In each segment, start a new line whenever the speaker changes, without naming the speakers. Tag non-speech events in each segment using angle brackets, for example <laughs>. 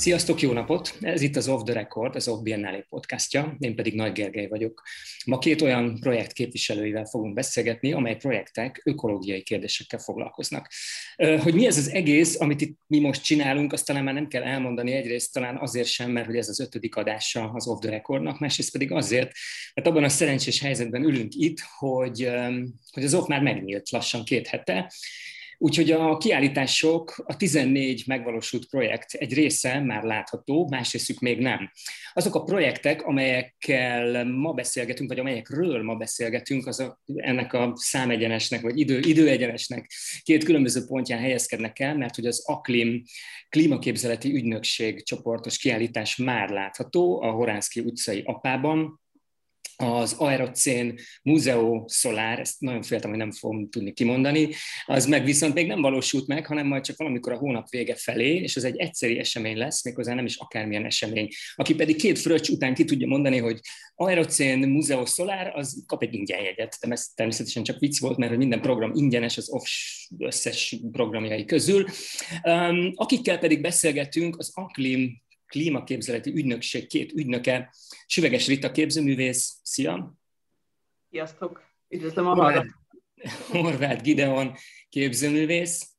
Sziasztok, jó napot! Ez itt az Off the Record, az Off Biennale podcastja, én pedig Nagy Gergely vagyok. Ma két olyan projekt képviselőivel fogunk beszélgetni, amely projektek ökológiai kérdésekkel foglalkoznak. Hogy mi ez az egész, amit itt mi most csinálunk, azt talán már nem kell elmondani egyrészt, talán azért sem, mert hogy ez az ötödik adása az Off the Recordnak, másrészt pedig azért, mert abban a szerencsés helyzetben ülünk itt, hogy, hogy az Off már megnyílt lassan két hete, Úgyhogy a kiállítások, a 14 megvalósult projekt egy része már látható, másrészük még nem. Azok a projektek, amelyekkel ma beszélgetünk, vagy amelyekről ma beszélgetünk, az a, ennek a számegyenesnek, vagy idő, időegyenesnek két különböző pontján helyezkednek el, mert hogy az AKLIM klímaképzeleti ügynökség csoportos kiállítás már látható a Horánszki utcai apában, az Aerocén Museo Solar, ezt nagyon féltem, hogy nem fogom tudni kimondani, az meg viszont még nem valósult meg, hanem majd csak valamikor a hónap vége felé, és ez egy egyszeri esemény lesz, méghozzá nem is akármilyen esemény. Aki pedig két fröccs után ki tudja mondani, hogy Aerocén Museo Solar, az kap egy ingyen jegyet. De ez természetesen csak vicc volt, mert minden program ingyenes az off összes programjai közül. Um, akikkel pedig beszélgetünk, az Aklim klímaképzeleti ügynökség két ügynöke, Süveges Rita képzőművész, szia!
Sziasztok! Üdvözlöm a hallgatókat!
Horváth Gideon képzőművész.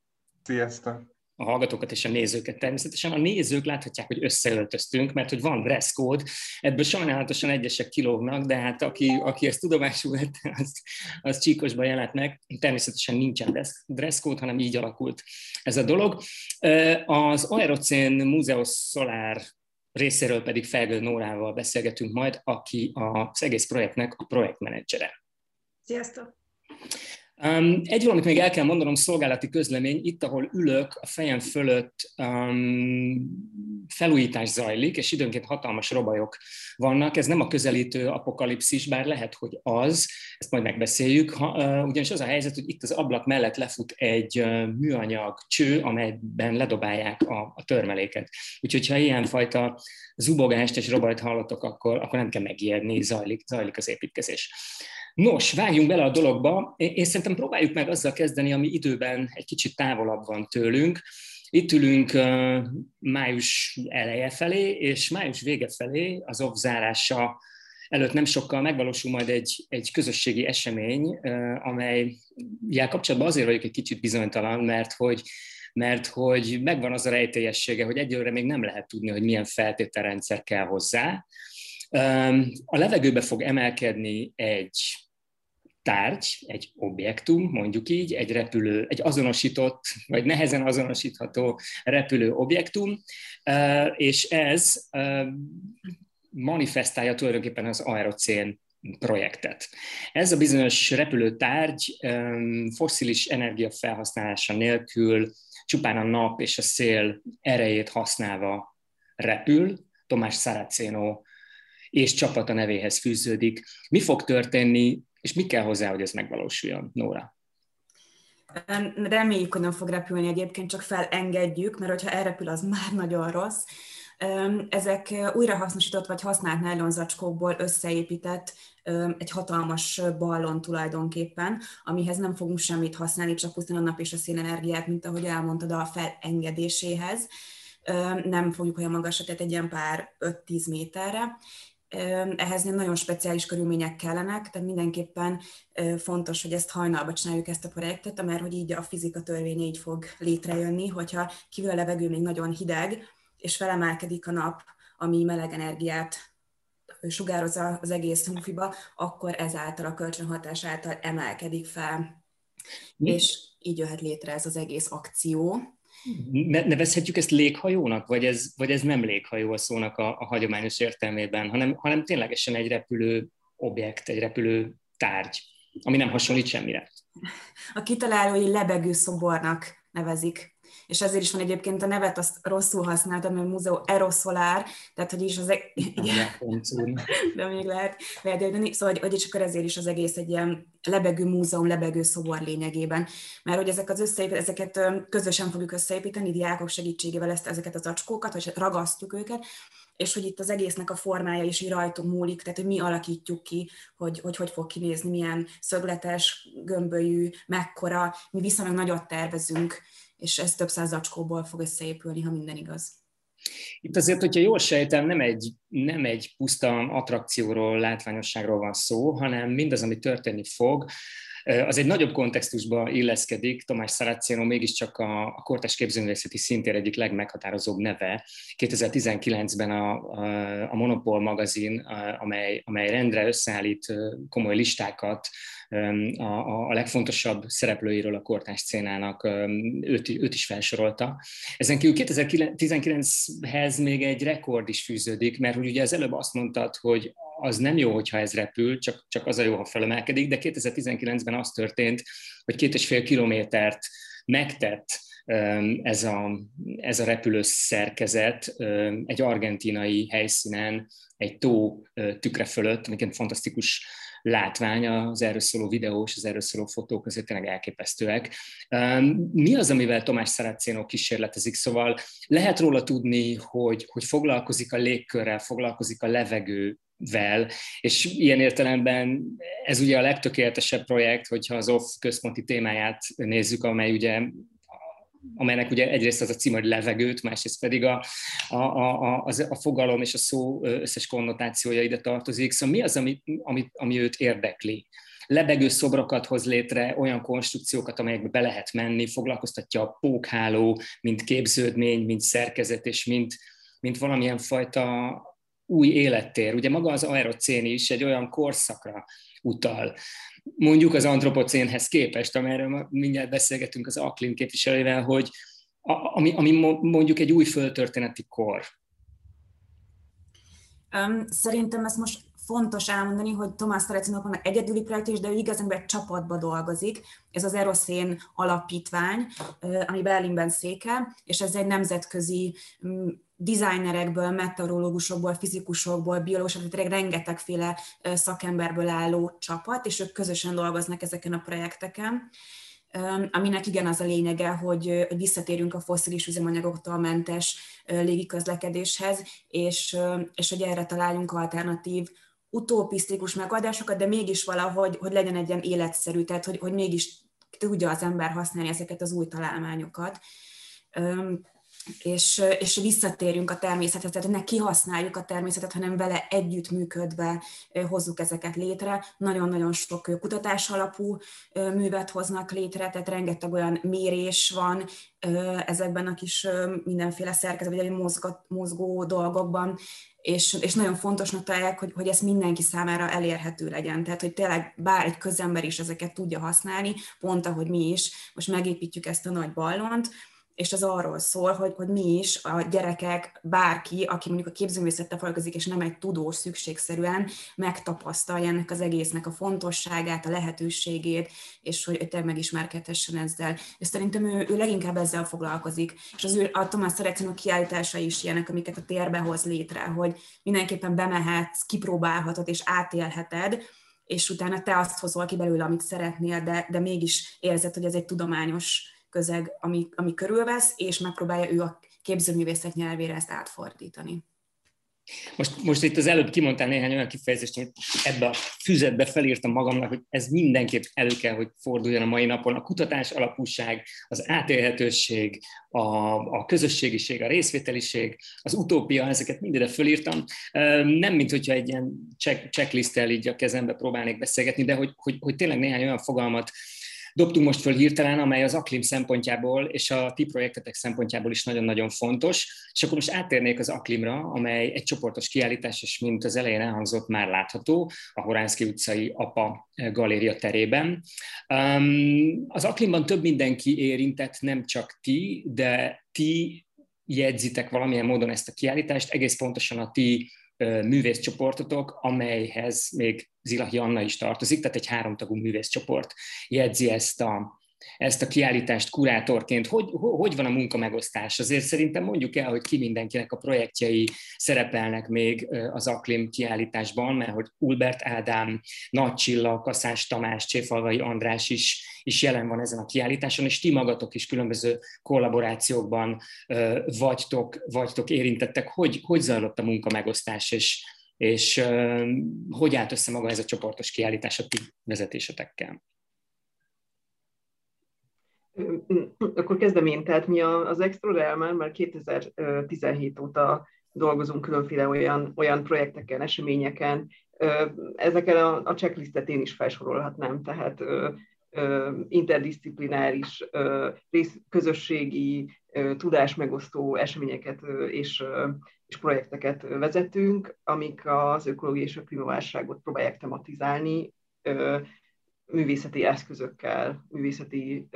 Sziasztok!
A hallgatókat és a nézőket természetesen. A nézők láthatják, hogy összeöltöztünk, mert hogy van dress code, ebből sajnálatosan egyesek kilógnak, de hát aki, aki ezt tudomásul vette, az, az csíkosban jelent meg. Természetesen nincsen dress code, hanem így alakult ez a dolog. Az Aerocén Múzeus Solar részéről pedig Felgő Nórával beszélgetünk majd, aki az egész projektnek a projektmenedzsere.
Sziasztok!
Um, egy valamit még el kell mondanom, szolgálati közlemény, itt, ahol ülök, a fejem fölött um, felújítás zajlik, és időnként hatalmas robajok vannak. Ez nem a közelítő apokalipszis, bár lehet, hogy az, ezt majd megbeszéljük, ha, uh, ugyanis az a helyzet, hogy itt az ablak mellett lefut egy uh, műanyag cső, amelyben ledobálják a, a törmeléket. Úgyhogy ha ilyenfajta zubogást és robajt hallottok, akkor, akkor nem kell megijedni, zajlik, zajlik az építkezés. Nos, vágjunk bele a dologba. Én szerintem próbáljuk meg azzal kezdeni, ami időben egy kicsit távolabb van tőlünk. Itt ülünk május eleje felé, és május vége felé az OV zárása előtt nem sokkal megvalósul majd egy, egy közösségi esemény, amely jel kapcsolatban azért vagyok egy kicsit bizonytalan, mert hogy mert hogy megvan az a rejtélyessége, hogy egyelőre még nem lehet tudni, hogy milyen feltételrendszer kell hozzá, a levegőbe fog emelkedni egy tárgy, egy objektum, mondjuk így, egy repülő, egy azonosított, vagy nehezen azonosítható repülő objektum, és ez manifestálja tulajdonképpen az aerocén projektet. Ez a bizonyos repülőtárgy fosszilis energia felhasználása nélkül csupán a nap és a szél erejét használva repül. Tomás Saraceno és csapata nevéhez fűződik. Mi fog történni, és mi kell hozzá, hogy ez megvalósuljon, Nóra?
Reméljük, hogy nem fog repülni egyébként, csak felengedjük, mert hogyha elrepül, az már nagyon rossz. Ezek újrahasznosított vagy használt nylonzacskókból összeépített egy hatalmas ballon tulajdonképpen, amihez nem fogunk semmit használni, csak pusztán a nap és a szénenergiát, mint ahogy elmondtad, a felengedéséhez. Nem fogjuk olyan magasra, tehát egy ilyen pár 5-10 méterre, ehhez nagyon speciális körülmények kellenek, tehát mindenképpen fontos, hogy ezt hajnalba csináljuk ezt a projektet, mert hogy így a fizika törvénye így fog létrejönni, hogyha kívül a levegő még nagyon hideg, és felemelkedik a nap, ami meleg energiát sugározza az egész hufiba, akkor ezáltal a kölcsönhatás által emelkedik fel, Mi? és így jöhet létre ez az egész akció
nevezhetjük ezt léghajónak, vagy ez, vagy ez nem léghajó a szónak a, a hagyományos értelmében, hanem, hanem ténylegesen egy repülő objekt, egy repülő tárgy, ami nem hasonlít semmire.
A kitalálói lebegő szobornak nevezik és ezért is van egyébként a nevet, azt rosszul használtam, mert múzeum Eroszolár, tehát hogy is az... E- <laughs> de még lehet, lehet de, szóval, hogy, hogy és akkor ezért is az egész egy ilyen lebegő múzeum, lebegő szobor lényegében. Mert hogy ezek az összeépít, ezeket közösen fogjuk összeépíteni, diákok segítségével ezt, ezeket az acskókat, vagy ragasztjuk őket, és hogy itt az egésznek a formája is így rajtunk múlik, tehát hogy mi alakítjuk ki, hogy hogy, hogy fog kinézni, milyen szögletes, gömbölyű, mekkora, mi viszonylag nagyot tervezünk, és ez több száz zacskóból fog összeépülni, ha minden igaz.
Itt azért, hogyha jól sejtem, nem egy, nem egy puszta attrakcióról, látványosságról van szó, hanem mindaz, ami történni fog, az egy nagyobb kontextusba illeszkedik, Tomás Saraceno mégiscsak a, a kortás képzőművészeti szintér egyik legmeghatározóbb neve. 2019-ben a, a, a Monopol magazin, amely, amely rendre összeállít komoly listákat a, a legfontosabb szereplőiről a kortás szcénának, őt, őt is felsorolta. Ezen kívül 2019-hez még egy rekord is fűződik, mert hogy ugye az előbb azt mondtad, hogy az nem jó, hogyha ez repül, csak, csak az a jó, ha felemelkedik, de 2019-ben az történt, hogy két és fél kilométert megtett ez a, ez a repülő szerkezet egy argentinai helyszínen, egy tó tükre fölött, amiket fantasztikus látvány, az erről szóló videó és az erről szóló fotók azért tényleg elképesztőek. Mi az, amivel Tomás Szerácénó kísérletezik? Szóval lehet róla tudni, hogy, hogy foglalkozik a légkörrel, foglalkozik a levegő vel, és ilyen értelemben ez ugye a legtökéletesebb projekt, hogyha az OFF központi témáját nézzük, amely ugye amelynek ugye egyrészt az a cím, hogy levegőt, másrészt pedig a, a, a, a, a fogalom és a szó összes konnotációja ide tartozik. Szóval mi az, ami, ami, ami őt érdekli? lebegő szobrokat hoz létre, olyan konstrukciókat, amelyekbe be lehet menni, foglalkoztatja a pókháló, mint képződmény, mint szerkezet, és mint, mint valamilyen fajta új élettér. Ugye maga az aerocén is egy olyan korszakra utal, mondjuk az antropocénhez képest, amelyről mindjárt beszélgetünk az Aklim képviselővel, hogy ami, ami mondjuk egy új földtörténeti kor.
Szerintem ezt most fontos elmondani, hogy Tomás Terecinok vannak egyedüli projekt is, de ő igazán egy csapatba dolgozik. Ez az Eroszén alapítvány, ami Berlinben székel, és ez egy nemzetközi designerekből, meteorológusokból, fizikusokból, biológusokból, tehát rengetegféle szakemberből álló csapat, és ők közösen dolgoznak ezeken a projekteken aminek igen az a lényege, hogy visszatérünk a foszilis üzemanyagoktól mentes légiközlekedéshez, és, és hogy erre találjunk alternatív utopisztikus megoldásokat, de mégis valahogy, hogy legyen egy ilyen életszerű, tehát hogy, hogy mégis tudja az ember használni ezeket az új találmányokat és, és visszatérjünk a természethez, tehát ne kihasználjuk a természetet, hanem vele együttműködve hozzuk ezeket létre. Nagyon-nagyon sok kutatás alapú művet hoznak létre, tehát rengeteg olyan mérés van ezekben a kis mindenféle szerkezet, vagy mozgó, mozgó dolgokban, és, és nagyon fontosnak találják, hogy, hogy ez mindenki számára elérhető legyen. Tehát, hogy tényleg bár egy közember is ezeket tudja használni, pont ahogy mi is, most megépítjük ezt a nagy ballont, és az arról szól, hogy, hogy mi is a gyerekek, bárki, aki mondjuk a képzőművészettel foglalkozik, és nem egy tudós szükségszerűen, megtapasztalja ennek az egésznek a fontosságát, a lehetőségét, és hogy te megismerkedhessen ezzel. És szerintem ő, ő leginkább ezzel foglalkozik. És az ő, a Tomás Szerecinó kiállítása is ilyenek, amiket a térbe hoz létre, hogy mindenképpen bemehetsz, kipróbálhatod és átélheted, és utána te azt hozol ki belőle, amit szeretnél, de, de mégis érzed, hogy ez egy tudományos közeg, ami, ami körülvesz, és megpróbálja ő a képzőművészet nyelvére ezt átfordítani.
Most, most itt az előbb kimondtál néhány olyan kifejezést, amit ebbe a füzetbe felírtam magamnak, hogy ez mindenképp elő kell, hogy forduljon a mai napon. A kutatás alapúság, az átélhetőség, a, a közösségiség, a részvételiség, az utópia, ezeket mindire fölírtam. Nem, mint hogyha egy ilyen check, checklisttel így a kezembe próbálnék beszélgetni, de hogy, hogy, hogy tényleg néhány olyan fogalmat dobtunk most föl hirtelen, amely az Aklim szempontjából és a ti projektetek szempontjából is nagyon-nagyon fontos. És akkor most áttérnék az Aklimra, amely egy csoportos kiállítás, és mint az elején elhangzott, már látható a Horánszki utcai APA galéria terében. Az Aklimban több mindenki érintett, nem csak ti, de ti jegyzitek valamilyen módon ezt a kiállítást, egész pontosan a ti művészcsoportotok, amelyhez még Zilahi Anna is tartozik, tehát egy háromtagú művészcsoport jegyzi ezt a, ezt a kiállítást kurátorként. Hogy, hogy van a munkamegosztás? Azért szerintem mondjuk el, hogy ki mindenkinek a projektjei szerepelnek még az Aklim kiállításban, mert hogy Ulbert Ádám, Nagy Csilla, Kaszás Tamás, Cséfalvai András is, is jelen van ezen a kiállításon, és ti magatok is különböző kollaborációkban vagytok, vagytok érintettek. Hogy, hogy zajlott a munkamegosztás, és, és hogy állt össze maga ez a csoportos kiállítás a ti vezetésetekkel?
Akkor kezdem én. Tehát mi az Extra Realmen már 2017 óta dolgozunk különféle olyan, olyan projekteken, eseményeken. Ezeken a, a checklistet én is felsorolhatnám, tehát interdisziplináris, közösségi, tudásmegosztó eseményeket és, és projekteket vezetünk, amik az ökológiai és a klímaválságot próbálják tematizálni művészeti eszközökkel, művészeti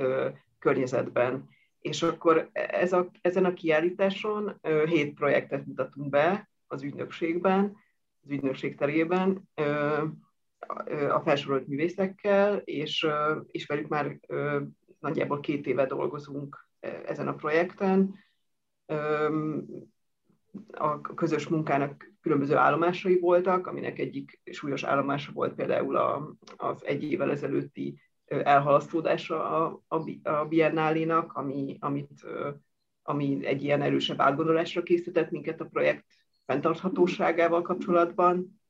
környezetben. És akkor ez a, ezen a kiállításon hét projektet mutatunk be az ügynökségben, az ügynökség terében, a felsorolt művészekkel, és, és velük már nagyjából két éve dolgozunk ezen a projekten. A közös munkának különböző állomásai voltak, aminek egyik súlyos állomása volt például az egy évvel ezelőtti elhalasztódása a, a, a ami, amit, ami egy ilyen erősebb átgondolásra készített minket a projekt fenntarthatóságával kapcsolatban,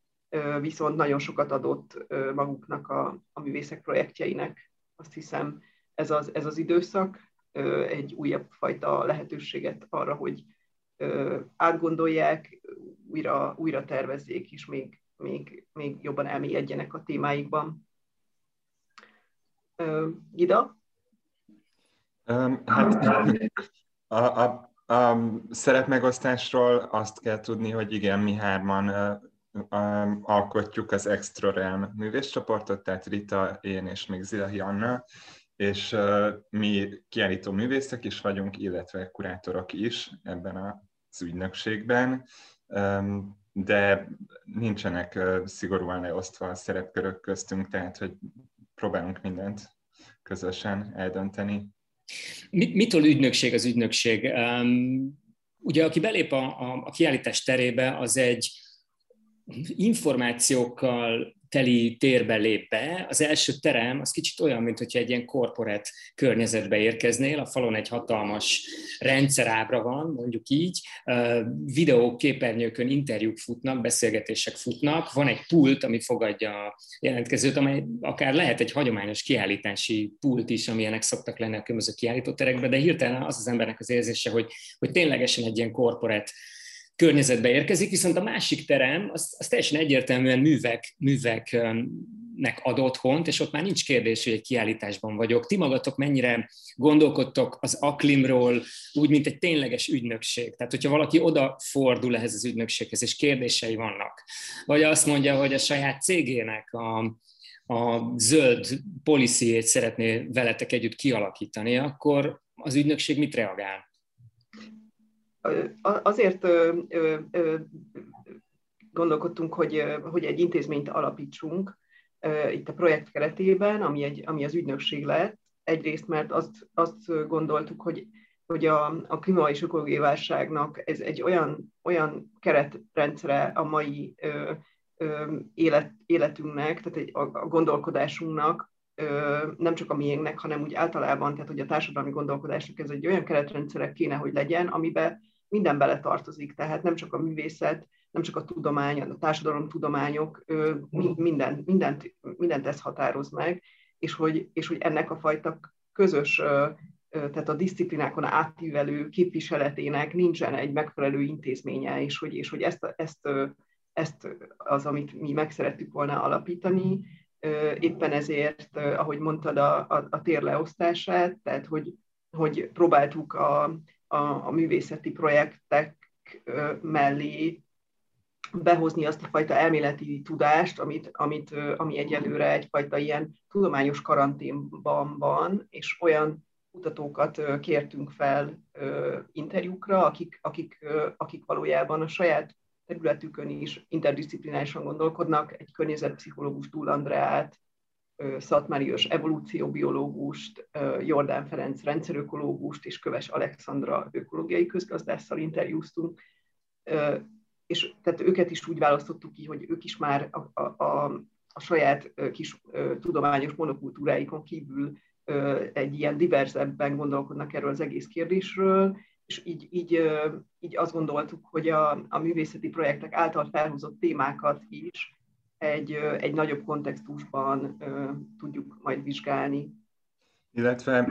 viszont nagyon sokat adott maguknak a, a művészek projektjeinek. Azt hiszem, ez az, ez az időszak egy újabb fajta lehetőséget arra, hogy átgondolják, újra, újra tervezzék, és még, még, még jobban elmélyedjenek a témáikban. Gida?
Hát a, a, a szerepmegosztásról azt kell tudni, hogy igen, mi hárman alkotjuk az Extra Realm művészcsoportot, tehát Rita, én és még Zilahi Anna, és mi kiállító művészek is vagyunk, illetve kurátorok is ebben az ügynökségben, de nincsenek szigorúan leosztva a szerepkörök köztünk, tehát hogy próbálunk mindent közösen eldönteni.
Mit, mitől ügynökség az ügynökség? Um, ugye aki belép a, a, a kiállítás terébe, az egy információkkal teli térbe lép be. Az első terem az kicsit olyan, mint hogyha egy ilyen korporát környezetbe érkeznél, a falon egy hatalmas rendszerábra van, mondjuk így, videók, képernyőkön interjúk futnak, beszélgetések futnak, van egy pult, ami fogadja a jelentkezőt, amely akár lehet egy hagyományos kiállítási pult is, amilyenek szoktak lenni a különböző kiállítóterekben, de hirtelen az az embernek az érzése, hogy, hogy ténylegesen egy ilyen korporát környezetbe érkezik, viszont a másik terem az, az teljesen egyértelműen művek, műveknek ad otthont, és ott már nincs kérdés, hogy egy kiállításban vagyok. Ti magatok mennyire gondolkodtok az aklimról úgy, mint egy tényleges ügynökség? Tehát, hogyha valaki odafordul ehhez az ügynökséghez, és kérdései vannak, vagy azt mondja, hogy a saját cégének a, a zöld policyét szeretné veletek együtt kialakítani, akkor az ügynökség mit reagál?
Azért gondolkodtunk, hogy, hogy egy intézményt alapítsunk itt a projekt keretében, ami, egy, ami az ügynökség lett. Egyrészt, mert azt, azt gondoltuk, hogy, hogy a, a klíma és ökológiai válságnak ez egy olyan, olyan keretrendszere a mai ö, ö, élet, életünknek, tehát egy, a, a gondolkodásunknak, ö, nem csak a miénknek, hanem úgy általában, tehát hogy a társadalmi gondolkodásnak ez egy olyan keretrendszerek kéne, hogy legyen, amiben minden bele tartozik, tehát nem csak a művészet, nem csak a tudomány, a társadalomtudományok, minden, mindent, mindent ez határoz meg, és hogy, és hogy ennek a fajta közös, tehát a disziplinákon átívelő képviseletének nincsen egy megfelelő intézménye, és hogy, és hogy ezt, ezt, ezt az, amit mi meg szerettük volna alapítani, éppen ezért, ahogy mondtad, a, a, a tér leosztását, tehát hogy, hogy próbáltuk a, a, a művészeti projektek mellé behozni azt a fajta elméleti tudást, amit, amit, ami egyelőre egyfajta ilyen tudományos karanténban van, és olyan kutatókat kértünk fel interjúkra, akik, akik, akik valójában a saját területükön is interdisziplinálisan gondolkodnak, egy környezetpszichológus Túl Andreát, Szatmáriós evolúcióbiológust, Jordán Ferenc rendszerökológust és Köves Alexandra ökológiai közgazdásszal interjúztunk, és tehát őket is úgy választottuk ki, hogy ők is már a, a, a, a saját kis tudományos monokultúráikon kívül egy ilyen diverzebben gondolkodnak erről az egész kérdésről, és így, így, így azt gondoltuk, hogy a, a művészeti projektek által felhozott témákat is egy, egy nagyobb kontextusban tudjuk majd vizsgálni.
Illetve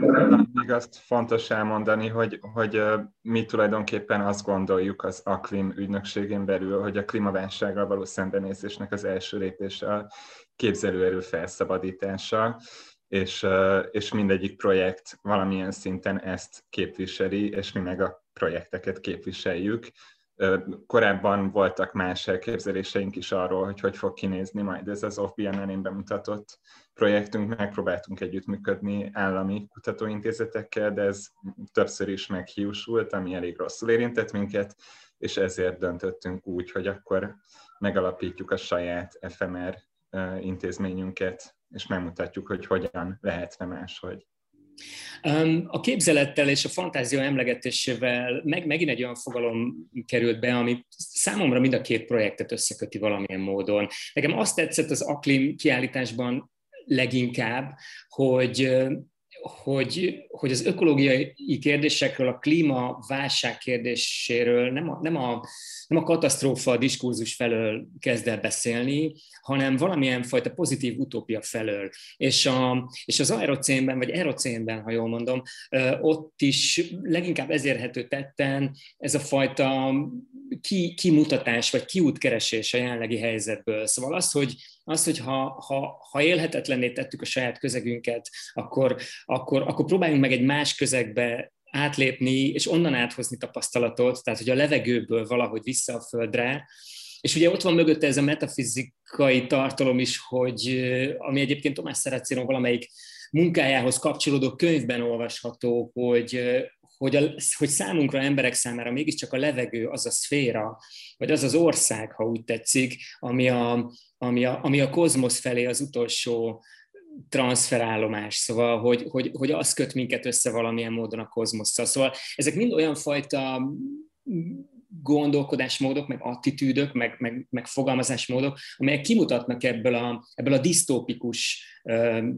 még azt fontos elmondani, hogy, hogy mi tulajdonképpen azt gondoljuk az AKVIM ügynökségén belül, hogy a klímaválsággal való szembenézésnek az első lépése a képzelőerő felszabadítása, és, és mindegyik projekt valamilyen szinten ezt képviseli, és mi meg a projekteket képviseljük. Korábban voltak más elképzeléseink is arról, hogy hogy fog kinézni majd ez az OFBNN-én bemutatott projektünk. Megpróbáltunk együttműködni állami kutatóintézetekkel, de ez többször is meghiúsult, ami elég rosszul érintett minket, és ezért döntöttünk úgy, hogy akkor megalapítjuk a saját FMR intézményünket, és megmutatjuk, hogy hogyan lehetne máshogy.
A képzelettel és a fantázia emlegetésével meg, megint egy olyan fogalom került be, ami számomra mind a két projektet összeköti valamilyen módon. Nekem azt tetszett az Aklim kiállításban leginkább, hogy hogy, hogy az ökológiai kérdésekről, a klímaválság kérdéséről nem a, nem a, nem a katasztrófa diskurzus felől kezd el beszélni, hanem valamilyen fajta pozitív utópia felől. És, a, és az aerocénben, vagy aerocénben, ha jól mondom, ott is leginkább ezérhető tetten ez a fajta ki, kimutatás, vagy kiútkeresés a jelenlegi helyzetből. Szóval az, hogy, az, hogy ha, ha, ha élhetetlenné tettük a saját közegünket, akkor, akkor, akkor próbáljunk meg egy más közegbe átlépni, és onnan áthozni tapasztalatot, tehát hogy a levegőből valahogy vissza a földre, és ugye ott van mögötte ez a metafizikai tartalom is, hogy ami egyébként Tomás Szerecino valamelyik munkájához kapcsolódó könyvben olvasható, hogy, hogy, a, hogy számunkra, emberek számára mégiscsak a levegő az a szféra, vagy az az ország, ha úgy tetszik, ami a, ami a, ami a kozmosz felé az utolsó transferállomás, szóval, hogy, hogy, hogy az köt minket össze valamilyen módon a kozmosszal. Szóval ezek mind olyan fajta gondolkodásmódok, meg attitűdök, meg, meg, meg fogalmazásmódok, amelyek kimutatnak ebből a, ebből a disztópikus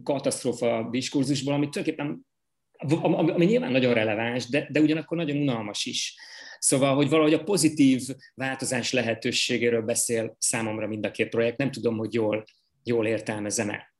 katasztrófa diskurzusból, amit tulajdonképpen ami, ami nyilván nagyon releváns, de, de ugyanakkor nagyon unalmas is. Szóval, hogy valahogy a pozitív változás lehetőségéről beszél számomra mind a két projekt. Nem tudom, hogy jól, jól értelmezem-e.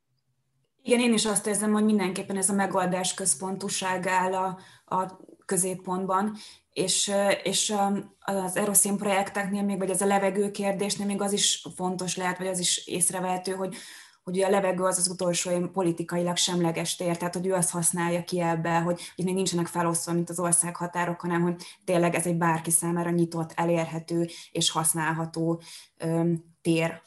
Igen, én is azt érzem, hogy mindenképpen ez a megoldás központúság áll a, a középpontban, és, és az Eroszín projekteknél még, vagy ez a levegő kérdésnél még az is fontos lehet, vagy az is észrevehető, hogy hogy a levegő az az utolsó politikailag semleges tér, tehát hogy ő azt használja ki ebbe, hogy itt még nincsenek felosztva, mint az országhatárok, hanem hogy tényleg ez egy bárki számára nyitott, elérhető és használható öm, tér.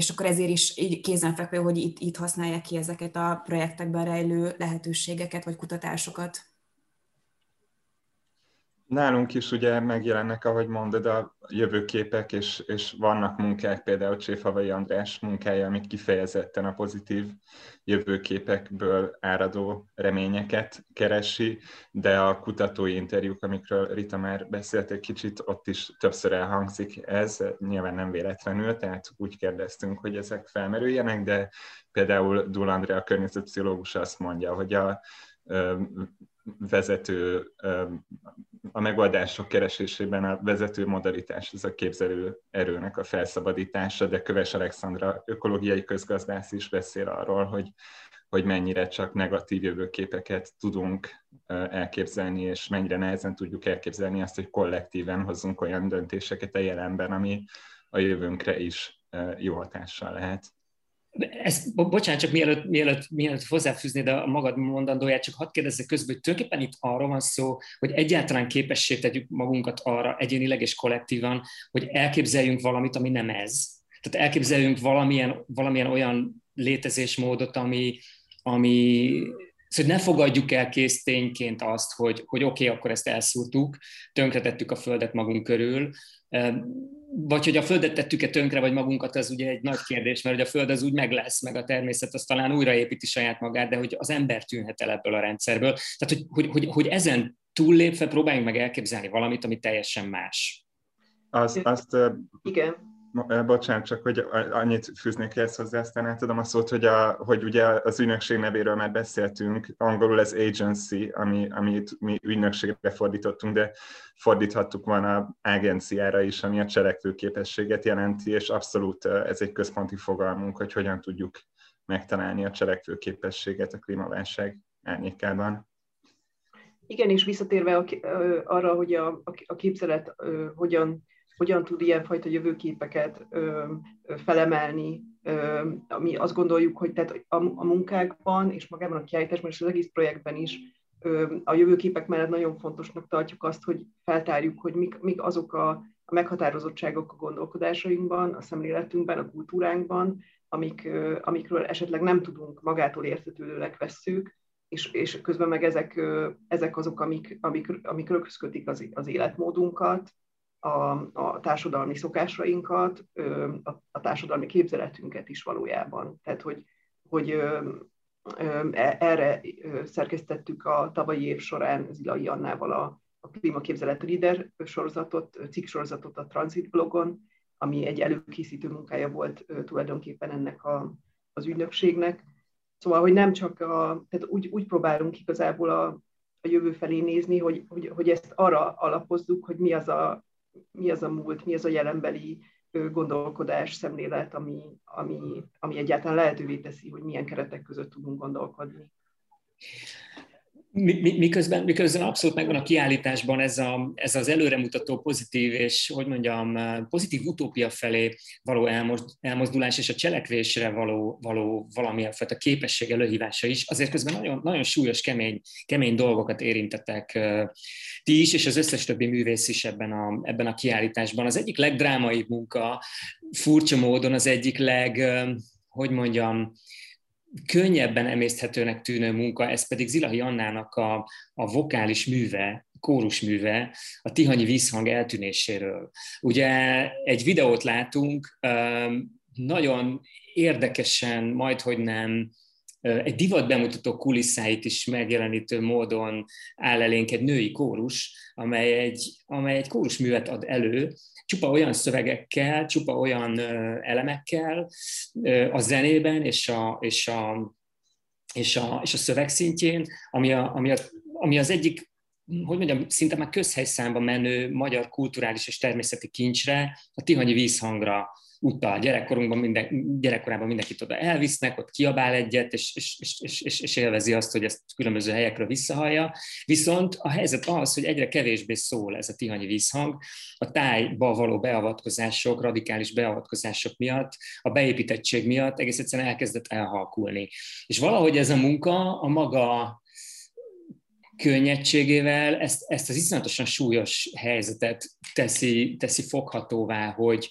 És akkor ezért is így kézenfekvő, hogy itt, itt használják ki ezeket a projektekben rejlő lehetőségeket vagy kutatásokat.
Nálunk is ugye megjelennek, ahogy mondod, a jövőképek, és, és vannak munkák, például Cséfavai András munkája, amit kifejezetten a pozitív jövőképekből áradó reményeket keresi, de a kutatói interjúk, amikről Rita már beszélt egy kicsit, ott is többször elhangzik ez, nyilván nem véletlenül, tehát úgy kérdeztünk, hogy ezek felmerüljenek, de például Dul Andrea, környezetpszichológus azt mondja, hogy a vezető, a megoldások keresésében a vezető modalitás, ez a képzelő erőnek a felszabadítása, de Köves Alexandra ökológiai közgazdász is beszél arról, hogy, hogy mennyire csak negatív jövőképeket tudunk elképzelni, és mennyire nehezen tudjuk elképzelni azt, hogy kollektíven hozzunk olyan döntéseket a jelenben, ami a jövőnkre is jó hatással lehet.
Ez, bocsánat, csak mielőtt, mielőtt, mielőtt hozzáfűznéd a magad mondandóját, csak hadd kérdezzek közben, hogy tulajdonképpen itt arról van szó, hogy egyáltalán képessé tegyük magunkat arra egyénileg és kollektívan, hogy elképzeljünk valamit, ami nem ez. Tehát elképzeljünk valamilyen, valamilyen olyan létezésmódot, ami, ami Szóval ne fogadjuk el kész tényként azt, hogy, hogy oké, okay, akkor ezt elszúrtuk, tönkretettük a Földet magunk körül, vagy hogy a Földet tettük-e tönkre, vagy magunkat, az ugye egy nagy kérdés, mert hogy a Föld az úgy meg lesz, meg a természet az talán újraépíti saját magát, de hogy az ember tűnhet el ebből a rendszerből. Tehát, hogy, hogy, hogy, hogy ezen túllépve próbáljunk meg elképzelni valamit, ami teljesen más.
Azt, azt Igen Bocsánat, csak hogy annyit fűznék ezt hozzá, aztán átadom a szót, hogy, a, hogy ugye az ügynökség nevéről már beszéltünk, angolul ez agency, ami, amit mi ügynökségre fordítottunk, de fordíthattuk volna agenciára is, ami a cselekvőképességet jelenti, és abszolút ez egy központi fogalmunk, hogy hogyan tudjuk megtalálni a cselekvőképességet a klímaválság árnyékában.
Igen, és visszatérve arra, hogy a, a képzelet hogyan, hogyan tud ilyenfajta jövőképeket felemelni, mi azt gondoljuk, hogy tehát a, a munkákban és magában a kiállításban és az egész projektben is a jövőképek mellett nagyon fontosnak tartjuk azt, hogy feltárjuk, hogy mik, mik azok a, a meghatározottságok a gondolkodásainkban, a szemléletünkben, a kultúránkban, amik, amikről esetleg nem tudunk magától értetődőnek vesszük, és, és közben meg ezek, ezek azok, amik, amik, amik rögzkötik az, az életmódunkat, a, a társadalmi szokásainkat, a, a társadalmi képzeletünket is valójában. Tehát, hogy, hogy e, erre szerkesztettük a tavalyi év során Zilai Annával a, a Klímaképzelet Reader sorozatot, cikk sorozatot a Transit blogon, ami egy előkészítő munkája volt tulajdonképpen ennek a, az ügynökségnek. Szóval, hogy nem csak a, tehát úgy, úgy próbálunk igazából a, a jövő felé nézni, hogy, hogy, hogy ezt arra alapozzuk, hogy mi az, a, mi az a múlt, mi az a jelenbeli gondolkodás, szemlélet, ami, ami, ami egyáltalán lehetővé teszi, hogy milyen keretek között tudunk gondolkodni
miközben, miközben abszolút megvan a kiállításban ez, a, ez az előremutató pozitív és, hogy mondjam, pozitív utópia felé való elmozdulás és a cselekvésre való, való valamilyen fajta képesség előhívása is, azért közben nagyon, nagyon súlyos, kemény, kemény dolgokat érintettek ti is, és az összes többi művész is ebben a, ebben a kiállításban. Az egyik legdrámaibb munka, furcsa módon az egyik leg, hogy mondjam, könnyebben emészthetőnek tűnő munka, ez pedig Zilahi Annának a, a vokális műve, kórusműve a Tihanyi vízhang eltűnéséről. Ugye egy videót látunk, nagyon érdekesen, majd hogy nem, egy divat bemutató kulisszáit is megjelenítő módon áll elénk egy női kórus, amely egy, amely egy kórusművet ad elő, csupa olyan szövegekkel, csupa olyan elemekkel a zenében és a, és a, és a, és a szöveg szintjén, ami, a, ami, a, ami az egyik hogy mondjam, szinte már közhelyszámba menő magyar kulturális és természeti kincsre, a Tihanyi vízhangra utal. Gyerekkorunkban minden, gyerekkorában mindenkit oda elvisznek, ott kiabál egyet, és, és, és, és, élvezi azt, hogy ezt különböző helyekről visszahallja. Viszont a helyzet az, hogy egyre kevésbé szól ez a tihanyi vízhang. A tájba való beavatkozások, radikális beavatkozások miatt, a beépítettség miatt egész egyszerűen elkezdett elhalkulni. És valahogy ez a munka a maga könnyedségével ezt, ezt az iszonyatosan súlyos helyzetet teszi, teszi foghatóvá, hogy,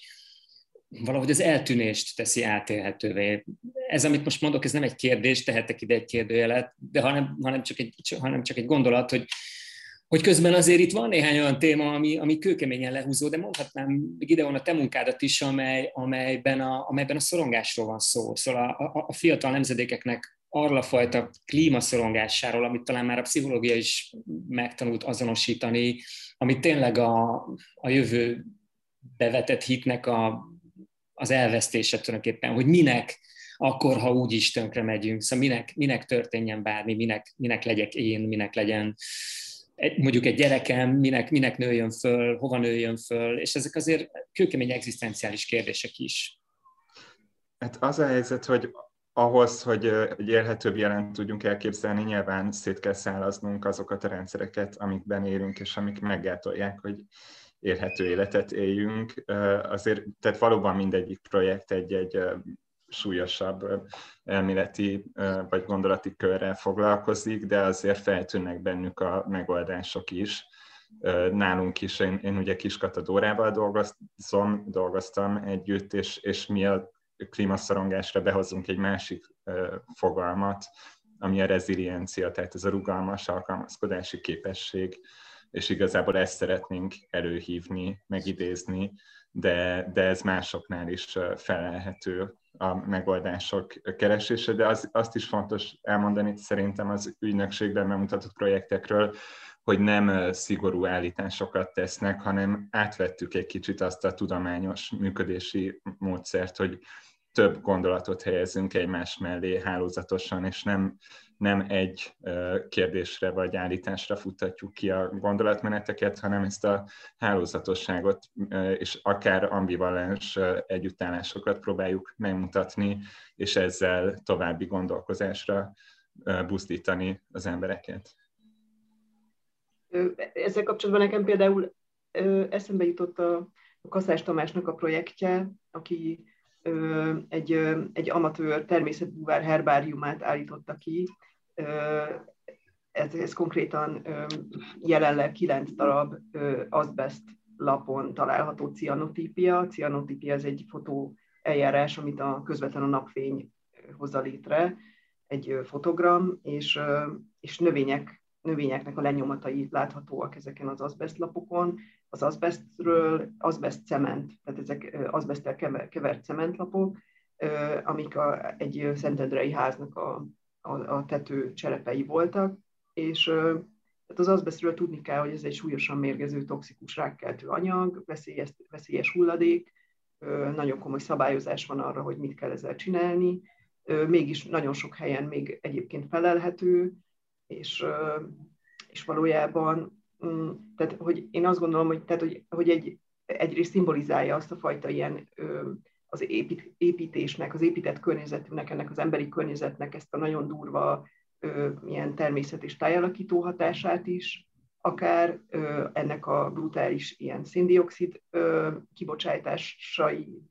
valahogy az eltűnést teszi átélhetővé. Ez, amit most mondok, ez nem egy kérdés, tehetek ide egy kérdőjelet, de hanem, hanem, csak, egy, hanem csak egy gondolat, hogy, hogy közben azért itt van néhány olyan téma, ami, ami kőkeményen lehúzó, de mondhatnám Gideon a te munkádat is, amely, amelyben, a, amelyben a szorongásról van szó. Szóval a, a, a fiatal nemzedékeknek arra fajta klímaszorongásáról, amit talán már a pszichológia is megtanult azonosítani, amit tényleg a, a jövő bevetett hitnek a az elvesztése tulajdonképpen, hogy minek akkor, ha úgy is tönkre megyünk, szóval minek, minek történjen bármi, minek, minek legyek én, minek legyen mondjuk egy gyerekem, minek, minek nőjön föl, hova nőjön föl, és ezek azért kőkemény egzisztenciális kérdések is.
Hát az a helyzet, hogy ahhoz, hogy egy élhetőbb jelent tudjunk elképzelni, nyilván szét kell szállaznunk azokat a rendszereket, amikben élünk, és amik meggátolják, hogy élhető életet éljünk. Azért, tehát valóban mindegyik projekt egy-egy súlyosabb elméleti vagy gondolati körrel foglalkozik, de azért feltűnnek bennük a megoldások is. Nálunk is, én, én ugye Kiskatadórával dolgozom, dolgoztam együtt, és, és mi a klímaszorongásra behozunk egy másik fogalmat, ami a reziliencia, tehát ez a rugalmas alkalmazkodási képesség, és igazából ezt szeretnénk előhívni, megidézni, de, de ez másoknál is felelhető a megoldások keresése, de az, azt is fontos elmondani szerintem az ügynökségben bemutatott projektekről, hogy nem szigorú állításokat tesznek, hanem átvettük egy kicsit azt a tudományos működési módszert, hogy több gondolatot helyezünk egymás mellé hálózatosan, és nem nem egy kérdésre vagy állításra futtatjuk ki a gondolatmeneteket, hanem ezt a hálózatosságot és akár ambivalens együttállásokat próbáljuk megmutatni, és ezzel további gondolkozásra buzdítani az embereket.
Ezzel kapcsolatban nekem például eszembe jutott a Kaszás Tamásnak a projektje, aki egy, egy amatőr természetbúvár herbáriumát állította ki. Ez, ez konkrétan jelenleg kilenc darab azbest lapon található cianotípia. Cianotípia ez egy fotó eljárás, amit a közvetlen a napfény hozza létre, egy fotogram, és, és növények, növényeknek a lenyomatai láthatóak ezeken az azbestlapokon. Az azbestről azbest cement, tehát ezek azbesttel kevert cementlapok, amik a, egy szentendrei háznak a, a, a tető cserepei voltak, és tehát az azbestről tudni kell, hogy ez egy súlyosan mérgező, toxikus rákkeltő anyag, veszélyes, veszélyes hulladék, nagyon komoly szabályozás van arra, hogy mit kell ezzel csinálni, mégis nagyon sok helyen még egyébként felelhető, és, és valójában, tehát hogy én azt gondolom, hogy, tehát, hogy, hogy egy, egyrészt szimbolizálja azt a fajta ilyen az épít, építésnek, az épített környezetünknek, ennek az emberi környezetnek ezt a nagyon durva ilyen természet és tájalakító hatását is, akár ennek a brutális ilyen széndiokszid kibocsátásai,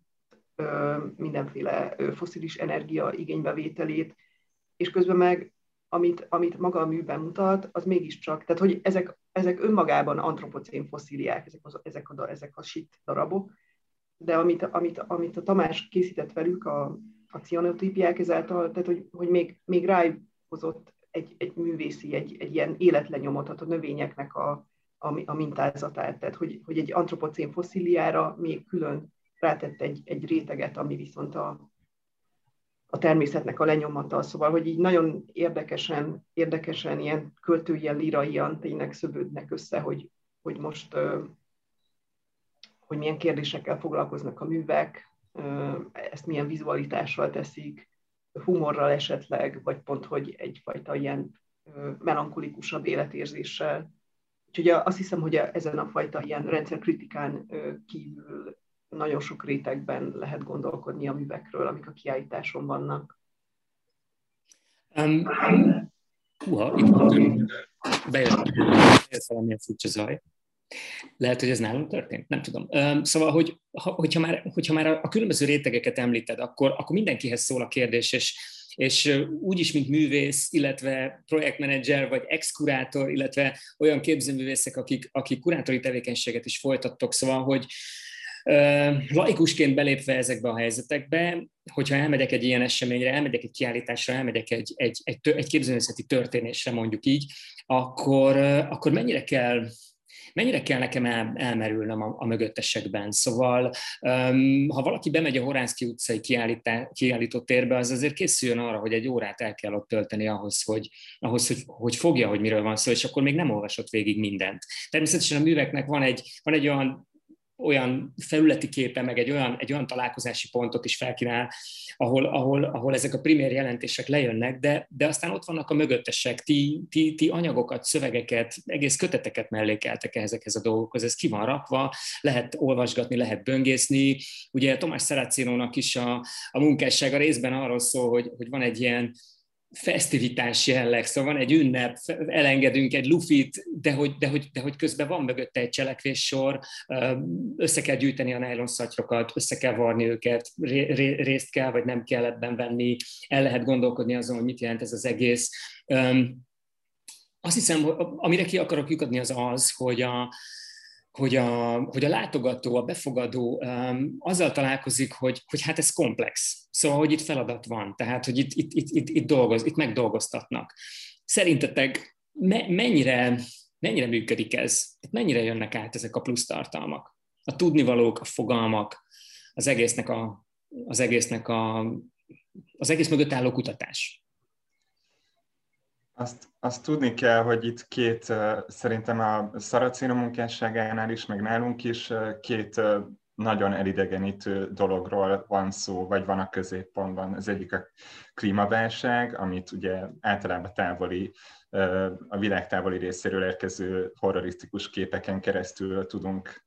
mindenféle foszilis energia igénybevételét, és közben meg, amit, amit maga a műben mutat, az mégiscsak, tehát hogy ezek, ezek önmagában antropocén fosszíliák, ezek, az, ezek, a, ezek a sit darabok, de amit, amit, amit a Tamás készített velük, a, a cianotípiák ezáltal, tehát hogy, hogy még, még ráhozott egy, egy művészi, egy, egy ilyen életlenyomatot a növényeknek a, a, a mintázatát, tehát hogy, hogy egy antropocén fosszíliára még külön rátett egy, egy réteget, ami viszont a, a természetnek a lenyomata. Szóval, hogy így nagyon érdekesen, érdekesen ilyen költői, líraian tényleg szövődnek össze, hogy, hogy most hogy milyen kérdésekkel foglalkoznak a művek, ezt milyen vizualitással teszik, humorral esetleg, vagy pont, hogy egyfajta ilyen melankolikusabb életérzéssel. Úgyhogy azt hiszem, hogy ezen a fajta ilyen rendszerkritikán kívül nagyon sok rétegben lehet gondolkodni a művekről, amik a kiállításon vannak. Um,
húha, itt bejött, valamilyen furcsa zaj. Lehet, hogy ez nálunk történt? Nem tudom. Szóval, hogy, hogyha, már, hogyha már a különböző rétegeket említed, akkor, akkor mindenkihez szól a kérdés, és, és úgyis, mint művész, illetve projektmenedzser, vagy exkurátor, illetve olyan képzőművészek, akik, akik kurátori tevékenységet is folytattok, szóval, hogy laikusként belépve ezekbe a helyzetekbe, hogyha elmegyek egy ilyen eseményre, elmegyek egy kiállításra, elmegyek egy, egy, egy, egy képzőművészeti történésre, mondjuk így, akkor, akkor mennyire kell mennyire kell nekem el, elmerülnöm a, a mögöttesekben. Szóval, um, ha valaki bemegy a Horánszki utcai kiállítá, kiállító térbe, az azért készüljön arra, hogy egy órát el kell ott tölteni ahhoz, hogy, ahhoz hogy, hogy fogja, hogy miről van szó, és akkor még nem olvasott végig mindent. Természetesen a műveknek van egy, van egy olyan olyan felületi képe, meg egy olyan, egy olyan találkozási pontot is felkínál, ahol, ahol, ahol ezek a primér jelentések lejönnek, de, de aztán ott vannak a mögöttesek, ti, ti, ti anyagokat, szövegeket, egész köteteket mellékeltek ezekhez a dolgokhoz, ez ki van rakva, lehet olvasgatni, lehet böngészni. Ugye Tomás Szerácínónak is a, a munkássága részben arról szól, hogy, hogy van egy ilyen fesztivitás jelleg, szóval van egy ünnep, elengedünk egy lufit, de hogy, de hogy, de hogy közben van mögötte egy cselekvéssor, össze kell gyűjteni a nylon szatyrokat, össze kell varni őket, részt kell vagy nem kell ebben venni, el lehet gondolkodni azon, hogy mit jelent ez az egész. Azt hiszem, amire ki akarok lyukadni az az, hogy a, hogy a, hogy a látogató, a befogadó um, azzal találkozik, hogy, hogy hát ez komplex. Szóval, hogy itt feladat van, tehát, hogy itt, itt, itt, itt, itt, dolgoz, itt megdolgoztatnak. Szerintetek me, mennyire, mennyire működik ez? Mennyire jönnek át ezek a plusz tartalmak? A tudnivalók, a fogalmak, az egésznek a, az egésznek a, az egész mögött álló kutatás.
Azt, azt tudni kell, hogy itt két, szerintem a Szaracino munkásságánál is, meg nálunk is két nagyon elidegenítő dologról van szó, vagy van a középpontban. Az egyik a klímaválság, amit ugye általában távoli, a világ távoli részéről érkező horrorisztikus képeken keresztül tudunk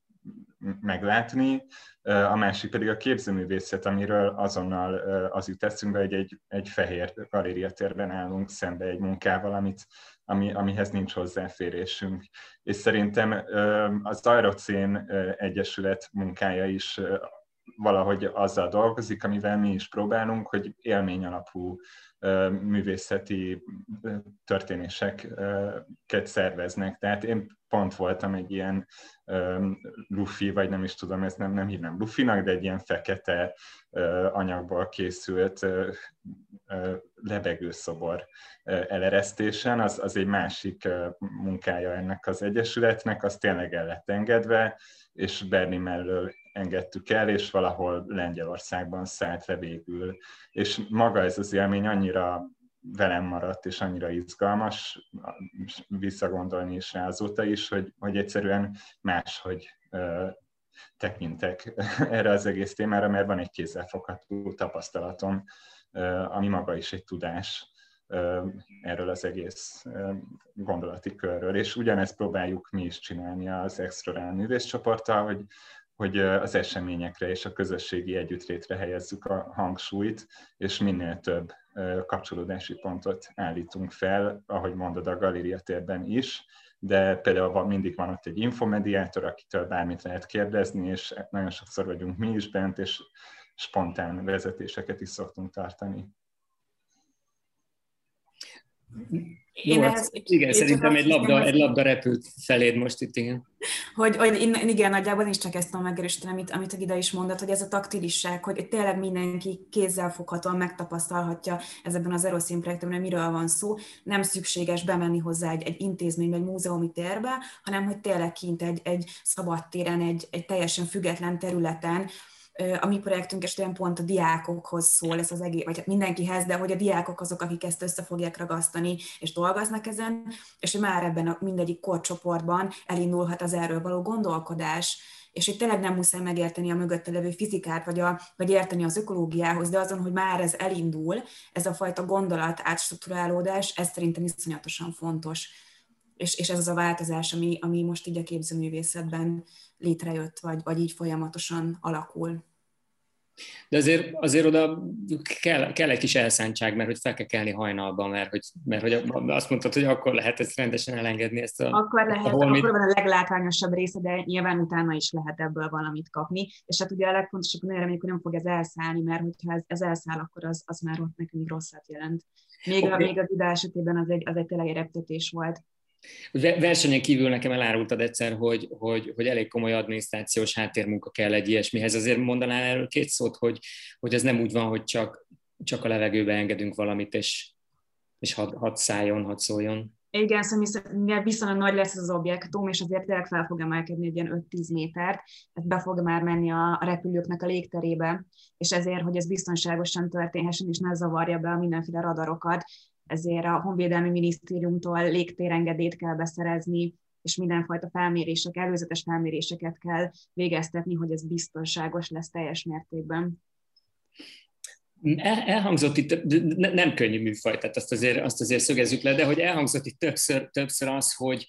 meglátni, a másik pedig a képzőművészet, amiről azonnal az jut eszünkbe, hogy egy, egy fehér galériatérben állunk szembe egy munkával, amit, ami, amihez nincs hozzáférésünk. És szerintem az Aerocén Egyesület munkája is valahogy azzal dolgozik, amivel mi is próbálunk, hogy élmény alapú művészeti történéseket szerveznek. Tehát én pont voltam egy ilyen lufi, vagy nem is tudom, ezt nem, nem hívnám lufinak, de egy ilyen fekete anyagból készült lebegőszobor eleresztésen, az, az egy másik munkája ennek az egyesületnek, az tényleg el lett engedve, és Berni mellől engedtük el, és valahol Lengyelországban szállt le végül. És maga ez az élmény annyira velem maradt, és annyira izgalmas visszagondolni is rá azóta is, hogy, hogy egyszerűen máshogy tekintek <laughs> erre az egész témára, mert van egy kézzelfogható tapasztalatom, ami maga is egy tudás erről az egész gondolati körről. És ugyanezt próbáljuk mi is csinálni az Extra művészcsoporttal, hogy hogy az eseményekre és a közösségi együttlétre helyezzük a hangsúlyt, és minél több kapcsolódási pontot állítunk fel, ahogy mondod a galéria térben is, de például mindig van ott egy infomediátor, akitől bármit lehet kérdezni, és nagyon sokszor vagyunk mi is bent, és spontán vezetéseket is szoktunk tartani.
Én Jó, ehhez, igen, én szerintem egy labda, egy labda repült feléd most itt, igen.
Hogy, hogy igen, nagyjából is csak ezt tudom megerősíteni, amit, amit a Gida is mondott, hogy ez a taktilisság, hogy tényleg mindenki kézzel foghatóan megtapasztalhatja ezekben az Eroszín projektekben, miről van szó. Nem szükséges bemenni hozzá egy, egy intézménybe, egy múzeumi térbe, hanem hogy tényleg kint egy, egy szabadtéren, egy, egy teljesen független területen, a mi projektünk esetében pont a diákokhoz szól ez az egész, vagy hát mindenkihez, de hogy a diákok azok, akik ezt össze fogják ragasztani, és dolgoznak ezen, és már ebben a mindegyik korcsoportban elindulhat az erről való gondolkodás, és hogy tényleg nem muszáj megérteni a mögötte levő fizikát, vagy, a, vagy érteni az ökológiához, de azon, hogy már ez elindul, ez a fajta gondolat átstruktúrálódás, ez szerintem iszonyatosan fontos. És, és ez az a változás, ami, ami most így a képzőművészetben létrejött, vagy, vagy így folyamatosan alakul.
De azért, azért oda kell, kell egy kis elszántság, mert hogy fel kell kelni hajnalban, mert hogy, mert hogy azt mondtad, hogy akkor lehet ezt rendesen elengedni. Ezt a,
akkor lehet, a holmit. akkor van a leglátványosabb része, de nyilván utána is lehet ebből valamit kapni. És hát ugye a legfontosabb, hogy reméljük, hogy nem fog ez elszállni, mert hogyha ez, ez elszáll, akkor az, az már ott nekünk rosszat jelent. Még, okay. a, még az ide esetében az egy, az egy tényleg egy volt.
Versenyen kívül nekem elárultad egyszer, hogy, hogy, hogy elég komoly adminisztrációs háttérmunka kell egy ilyesmihez. Azért mondanál erről két szót, hogy, hogy ez nem úgy van, hogy csak, csak a levegőbe engedünk valamit, és, és hadd had szálljon, hadd szóljon.
Igen, szóval viszonylag nagy lesz az objektum, és azért tényleg fel fog emelkedni egy ilyen 5-10 métert, ez be fog már menni a repülőknek a légterébe, és ezért, hogy ez biztonságosan történhessen, és ne zavarja be a mindenféle radarokat, ezért a Honvédelmi Minisztériumtól légtérengedélyt kell beszerezni, és mindenfajta felmérések, előzetes felméréseket kell végeztetni, hogy ez biztonságos lesz teljes mértékben.
elhangzott itt, nem könnyű műfaj, tehát azt azért, azt azért szögezzük le, de hogy elhangzott itt többször, többször az, hogy,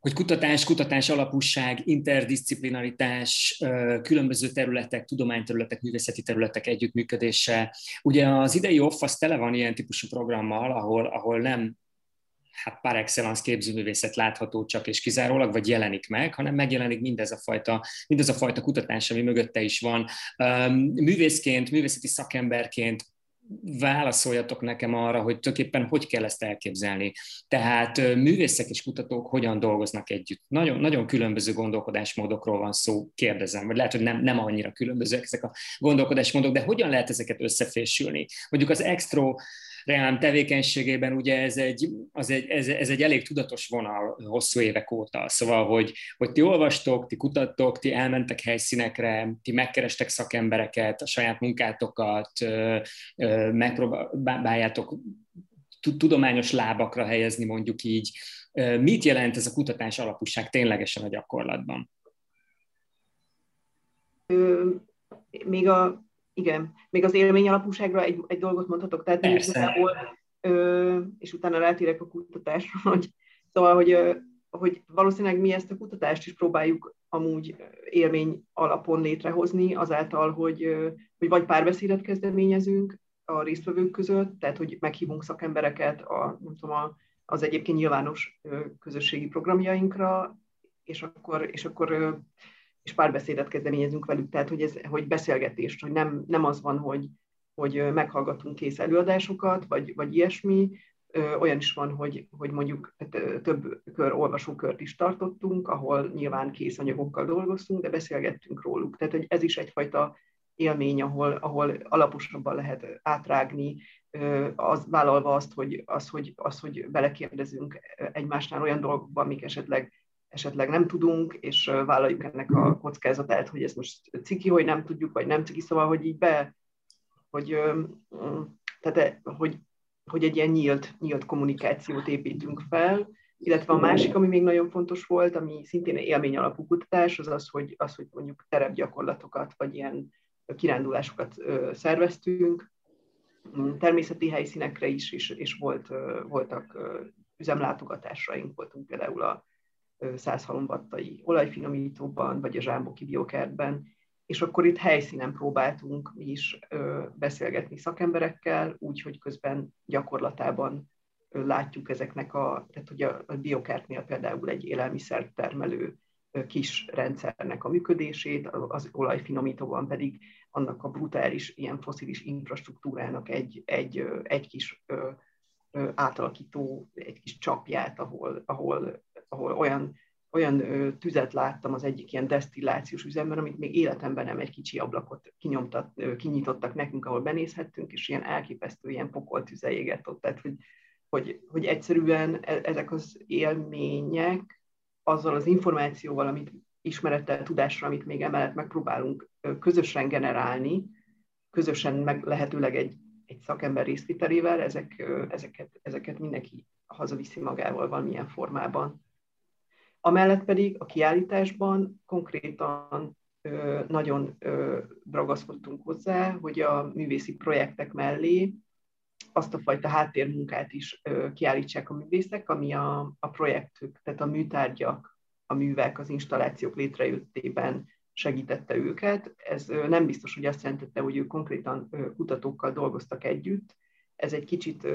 hogy kutatás, kutatás alapúság, interdisziplinaritás, különböző területek, tudományterületek, művészeti területek együttműködése. Ugye az idei OFF az tele van ilyen típusú programmal, ahol, ahol nem hát par excellence képzőművészet látható csak és kizárólag, vagy jelenik meg, hanem megjelenik mindez a fajta, mindez a fajta kutatás, ami mögötte is van. Művészként, művészeti szakemberként válaszoljatok nekem arra, hogy tulajdonképpen hogy kell ezt elképzelni. Tehát művészek és kutatók hogyan dolgoznak együtt. Nagyon, nagyon különböző gondolkodásmódokról van szó, kérdezem, vagy lehet, hogy nem, nem annyira különbözőek ezek a gondolkodásmódok, de hogyan lehet ezeket összefésülni? Mondjuk az extra reám tevékenységében ugye ez egy, az egy, ez, ez egy elég tudatos vonal hosszú évek óta. Szóval, hogy, hogy ti olvastok, ti kutattok, ti elmentek helyszínekre, ti megkerestek szakembereket, a saját munkátokat, megpróbáljátok tudományos lábakra helyezni, mondjuk így. Mit jelent ez a kutatás alapúság ténylegesen a gyakorlatban?
Még a igen, még az élmény alapúságra egy, egy dolgot mondhatok, tehát igazából, ö, és utána rátérek a kutatásra, <laughs> hogy, szóval, hogy, ö, hogy valószínűleg mi ezt a kutatást is próbáljuk amúgy élmény alapon létrehozni, azáltal, hogy, hogy vagy párbeszédet kezdeményezünk a résztvevők között, tehát hogy meghívunk szakembereket a, nem tudom, a, az egyébként nyilvános közösségi programjainkra, és akkor, és akkor és párbeszédet kezdeményezünk velük, tehát hogy, ez, hogy beszélgetést, hogy nem, nem az van, hogy, hogy meghallgatunk kész előadásokat, vagy, vagy ilyesmi, olyan is van, hogy, hogy mondjuk hát, több kör olvasókört is tartottunk, ahol nyilván kész anyagokkal dolgoztunk, de beszélgettünk róluk. Tehát hogy ez is egyfajta élmény, ahol, ahol alaposabban lehet átrágni, az, vállalva azt, hogy, az, hogy, az, hogy belekérdezünk egymásnál olyan dolgokban, amik esetleg esetleg nem tudunk, és vállaljuk ennek a kockázatát, hogy ez most ciki, hogy nem tudjuk, vagy nem ciki, szóval, hogy így be, hogy, tehát, hogy, hogy egy ilyen nyílt, nyílt kommunikációt építünk fel, illetve a másik, ami még nagyon fontos volt, ami szintén élmény alapú kutatás, az az, hogy, az, hogy mondjuk terepgyakorlatokat, vagy ilyen kirándulásokat szerveztünk, mm, természeti helyszínekre is, és, és volt, voltak üzemlátogatásaink, voltunk például a 100 halombattai olajfinomítóban, vagy a zsámboki biokertben, és akkor itt helyszínen próbáltunk mi is beszélgetni szakemberekkel, úgy, hogy közben gyakorlatában látjuk ezeknek a, tehát hogy a biokertnél például egy élelmiszer termelő kis rendszernek a működését, az olajfinomítóban pedig annak a brutális ilyen foszilis infrastruktúrának egy, egy, egy kis átalakító, egy kis csapját, ahol, ahol ahol olyan, olyan tüzet láttam az egyik ilyen desztillációs üzemben, amit még életemben nem egy kicsi ablakot kinyomtat, kinyitottak nekünk, ahol benézhettünk, és ilyen elképesztő ilyen pokoltüze égett ott. Tehát, hogy, hogy, hogy egyszerűen e, ezek az élmények azzal az információval, amit ismerettel, tudásra, amit még emellett megpróbálunk közösen generálni, közösen meg lehetőleg egy, egy szakember részvételével, ezek, ezeket, ezeket mindenki hazaviszi magával valamilyen formában. Amellett pedig a kiállításban konkrétan nagyon ragaszkodtunk hozzá, hogy a művészi projektek mellé azt a fajta háttérmunkát is kiállítsák a művészek, ami a, a projektük, tehát a műtárgyak, a művek, az installációk létrejöttében segítette őket. Ez nem biztos, hogy azt jelentette, hogy ők konkrétan kutatókkal dolgoztak együtt, ez egy kicsit,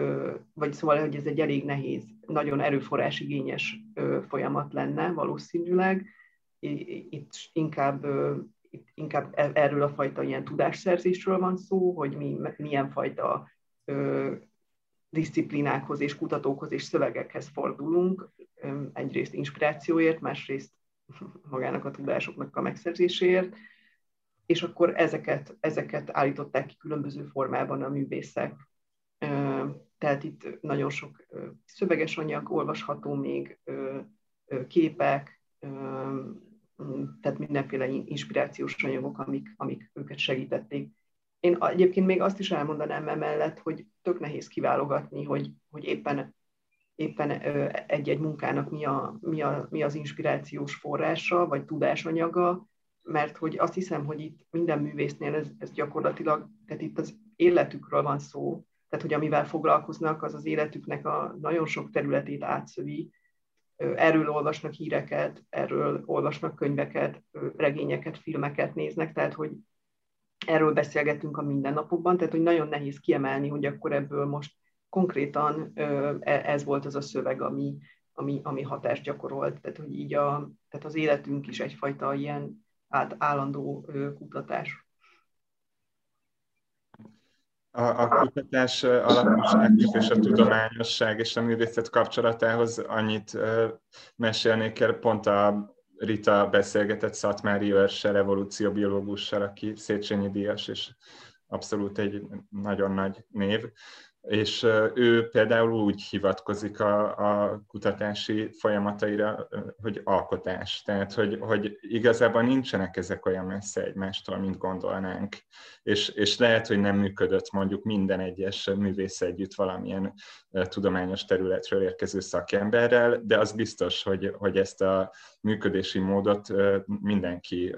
vagy szóval, hogy ez egy elég nehéz, nagyon erőforrásigényes folyamat lenne valószínűleg. Itt inkább, itt inkább e, erről a fajta ilyen tudásszerzésről van szó, hogy mi, milyen fajta disziplinákhoz és kutatókhoz és szövegekhez fordulunk, egyrészt inspirációért, másrészt <laughs> magának a tudásoknak a megszerzéséért, és akkor ezeket, ezeket állították ki különböző formában a művészek tehát itt nagyon sok szöveges anyag olvasható még, képek, tehát mindenféle inspirációs anyagok, amik, amik őket segítették. Én egyébként még azt is elmondanám emellett, hogy tök nehéz kiválogatni, hogy, hogy éppen, éppen egy-egy munkának mi, a, mi, a, mi az inspirációs forrása, vagy tudásanyaga, mert hogy azt hiszem, hogy itt minden művésznél ez, ez gyakorlatilag, tehát itt az életükről van szó, tehát hogy amivel foglalkoznak, az az életüknek a nagyon sok területét átszövi, erről olvasnak híreket, erről olvasnak könyveket, regényeket, filmeket néznek, tehát hogy erről beszélgetünk a mindennapokban, tehát hogy nagyon nehéz kiemelni, hogy akkor ebből most konkrétan e, ez volt az a szöveg, ami, ami, ami hatást gyakorolt, tehát hogy így a, tehát az életünk is egyfajta ilyen állandó kutatás.
A, a kutatás alaposságnak és a tudományosság és a művészet kapcsolatához annyit mesélnék el, pont a Rita beszélgetett Szatmári Őrse evolúcióbiológussal, aki Széchenyi Díjas, és abszolút egy nagyon nagy név és ő például úgy hivatkozik a, a kutatási folyamataira, hogy alkotás. Tehát, hogy, hogy igazából nincsenek ezek olyan messze egymástól, mint gondolnánk. És, és lehet, hogy nem működött mondjuk minden egyes művész együtt valamilyen tudományos területről érkező szakemberrel, de az biztos, hogy, hogy ezt a működési módot mindenki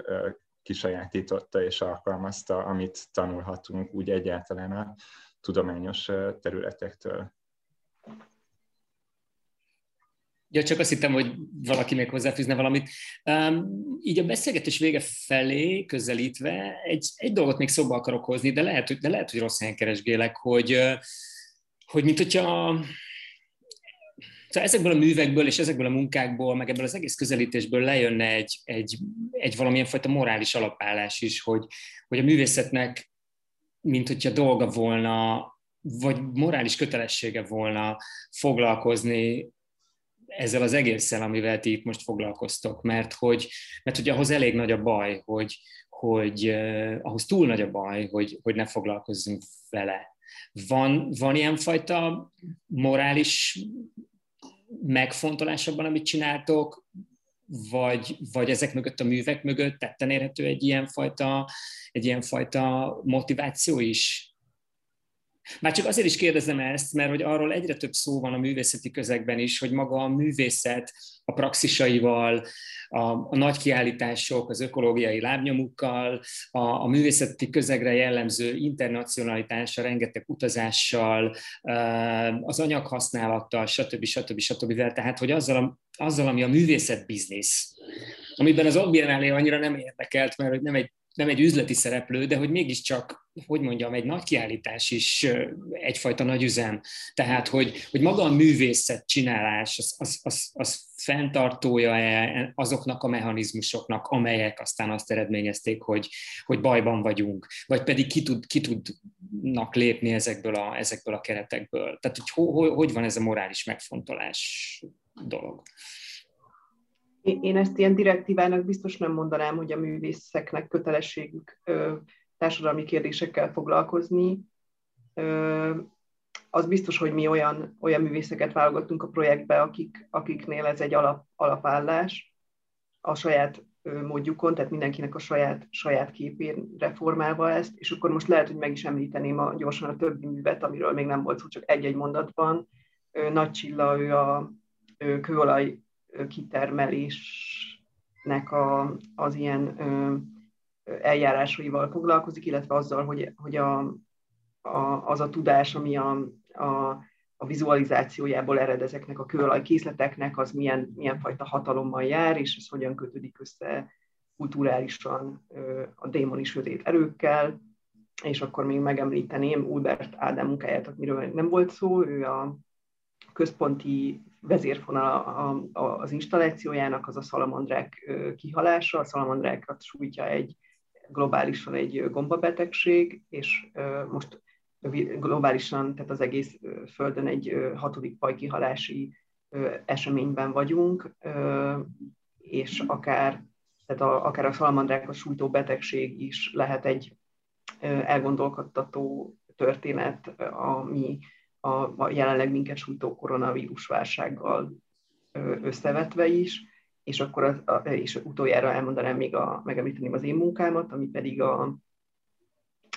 kisajátította és alkalmazta, amit tanulhatunk úgy egyáltalán a tudományos területektől.
Ja, csak azt hittem, hogy valaki még hozzáfűzne valamit. Um, így a beszélgetés vége felé közelítve egy, egy dolgot még szóba akarok hozni, de lehet, hogy, de lehet, hogy rossz helyen keresgélek, hogy, hogy mint hogyha Szóval ezekből a művekből és ezekből a munkákból, meg ebből az egész közelítésből lejönne egy, egy, egy valamilyen fajta morális alapállás is, hogy, hogy a művészetnek, mint hogyha dolga volna, vagy morális kötelessége volna foglalkozni ezzel az egésszel, amivel ti itt most foglalkoztok, mert hogy, mert hogy ahhoz elég nagy a baj, hogy, hogy uh, ahhoz túl nagy a baj, hogy, hogy ne foglalkozzunk vele. Van, van ilyenfajta morális megfontolás abban, amit csináltok, vagy, vagy ezek mögött a művek mögött tetten érhető egy ilyenfajta, egy ilyenfajta motiváció is? Már csak azért is kérdezem ezt, mert hogy arról egyre több szó van a művészeti közegben is, hogy maga a művészet a praxisaival, a, a nagy kiállítások, az ökológiai lábnyomukkal, a, a művészeti közegre jellemző internacionalitás, a rengeteg utazással, az anyaghasználattal, stb. stb. stb. Tehát, hogy azzal, a, azzal ami a művészet biznisz, amiben az Biennale annyira nem érdekelt, mert nem egy nem egy üzleti szereplő, de hogy mégiscsak, hogy mondjam, egy nagy kiállítás is egyfajta nagy üzem. Tehát, hogy, hogy maga a művészet csinálás, az, az, az, az fenntartója-e azoknak a mechanizmusoknak, amelyek aztán azt eredményezték, hogy, hogy bajban vagyunk, vagy pedig ki, tud, ki tudnak lépni ezekből a, ezekből a keretekből. Tehát, hogy hogy, hogy van ez a morális megfontolás dolog?
Én ezt ilyen direktívának biztos nem mondanám, hogy a művészeknek kötelességük társadalmi kérdésekkel foglalkozni. Az biztos, hogy mi olyan, olyan művészeket válogattunk a projektbe, akik, akiknél ez egy alap, alapállás a saját módjukon, tehát mindenkinek a saját, saját képén reformálva ezt, és akkor most lehet, hogy meg is említeném a, gyorsan a többi művet, amiről még nem volt szó, csak egy-egy mondatban. Nagy Csilla, ő a kőolaj kitermelésnek a, az ilyen eljárásaival foglalkozik, illetve azzal, hogy, hogy a, a, az a tudás, ami a, a, a vizualizációjából ered ezeknek a kőolajkészleteknek, az milyen, milyen fajta hatalommal jár, és ez hogyan kötődik össze kulturálisan a démoni sötét erőkkel, és akkor még megemlíteném Ulbert Ádám munkáját, amiről nem volt szó, ő a központi vezérfonal az installációjának az a szalamandrák kihalása. A szalamandrákat sújtja egy globálisan egy gombabetegség, és most globálisan, tehát az egész Földön egy hatodik fajkihalási eseményben vagyunk, és akár, tehát a, akár a szalamandrákat sújtó betegség is lehet egy elgondolkodtató történet, ami a, a jelenleg minket sújtó koronavírus válsággal összevetve is, és akkor az, a, és utoljára elmondanám még a, megemlíteném az én munkámat, ami pedig a,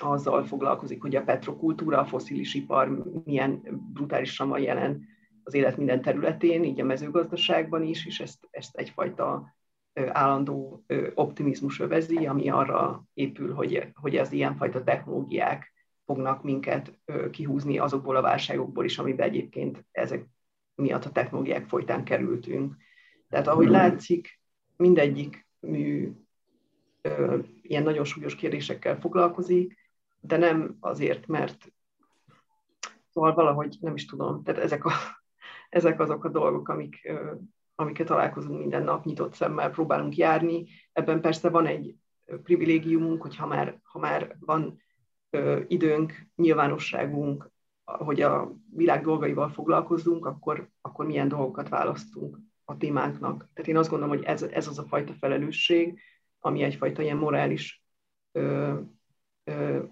azzal foglalkozik, hogy a petrokultúra, a foszilis ipar milyen brutálisan van jelen az élet minden területén, így a mezőgazdaságban is, és ezt, ezt egyfajta állandó optimizmus övezi, ami arra épül, hogy, hogy az ilyenfajta technológiák fognak minket kihúzni azokból a válságokból is, amiben egyébként ezek miatt a technológiák folytán kerültünk. Tehát ahogy látszik, mindegyik mű ö, ilyen nagyon súlyos kérdésekkel foglalkozik, de nem azért, mert szóval valahogy nem is tudom, tehát ezek, a, <laughs> ezek azok a dolgok, amik, ö, amiket találkozunk minden nap, nyitott szemmel próbálunk járni. Ebben persze van egy privilégiumunk, hogy ha már, ha már van időnk, nyilvánosságunk, hogy a világ dolgaival foglalkozzunk, akkor, akkor milyen dolgokat választunk a témánknak. Tehát én azt gondolom, hogy ez, ez az a fajta felelősség, ami egyfajta ilyen morális ö, ö,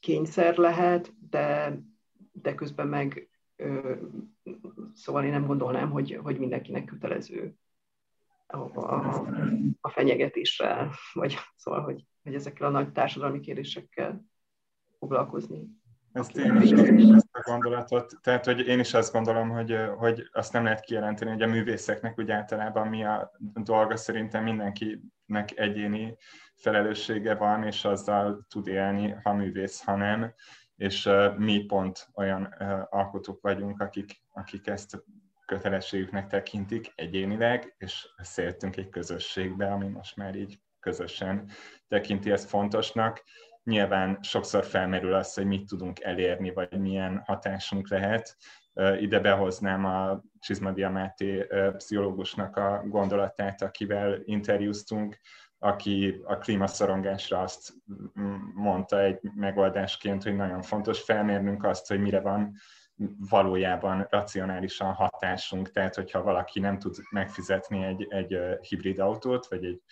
kényszer lehet, de, de közben meg ö, szóval én nem gondolnám, hogy, hogy mindenkinek kötelező a, a, a fenyegetésre, vagy szóval, hogy, hogy ezekkel a nagy társadalmi kérdésekkel foglalkozni.
Ezt én is ezt a gondolatot, tehát hogy én is azt gondolom, hogy, hogy azt nem lehet kijelenteni, hogy a művészeknek úgy általában mi a dolga, szerintem mindenkinek egyéni felelőssége van, és azzal tud élni, ha művész, ha nem, és mi pont olyan alkotók vagyunk, akik, akik ezt kötelességüknek tekintik egyénileg, és összeértünk egy közösségbe, ami most már így közösen tekinti ezt fontosnak. Nyilván sokszor felmerül az, hogy mit tudunk elérni, vagy milyen hatásunk lehet. Ide behoznám a Csizmadia Máté pszichológusnak a gondolatát, akivel interjúztunk, aki a klímaszorongásra azt mondta egy megoldásként, hogy nagyon fontos felmérnünk azt, hogy mire van valójában racionálisan hatásunk. Tehát, hogyha valaki nem tud megfizetni egy, egy hibrid autót, vagy egy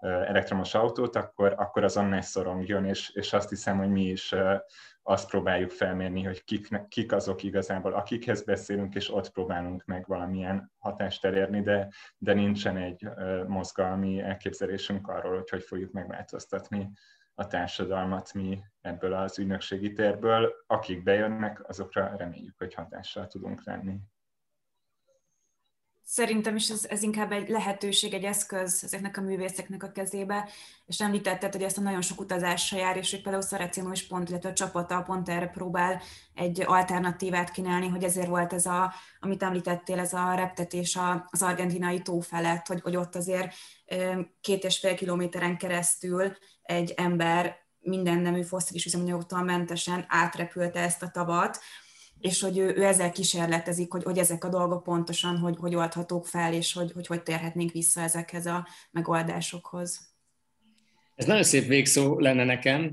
elektromos autót, akkor, akkor azon ne szorongjon, és, és azt hiszem, hogy mi is azt próbáljuk felmérni, hogy kik, kik azok igazából, akikhez beszélünk, és ott próbálunk meg valamilyen hatást elérni, de, de nincsen egy mozgalmi elképzelésünk arról, hogy hogy fogjuk megváltoztatni a társadalmat mi ebből az ügynökségi térből. Akik bejönnek, azokra reméljük, hogy hatással tudunk lenni.
Szerintem is ez, ez inkább egy lehetőség, egy eszköz ezeknek a művészeknek a kezébe, és említetted, hogy ezt a nagyon sok utazásra jár, és hogy például Szaracino is pont, illetve a csapata pont erre próbál egy alternatívát kínálni, hogy ezért volt ez a, amit említettél, ez a reptetés az argentinai tó felett, hogy, hogy ott azért két és fél kilométeren keresztül egy ember minden nemű fosszilis üzemanyagtól mentesen átrepülte ezt a tavat, és hogy ő, ő ezzel kísérletezik, hogy, hogy ezek a dolgok pontosan hogy, hogy oldhatók fel, és hogy, hogy hogy térhetnénk vissza ezekhez a megoldásokhoz.
Ez nagyon szép végszó lenne nekem,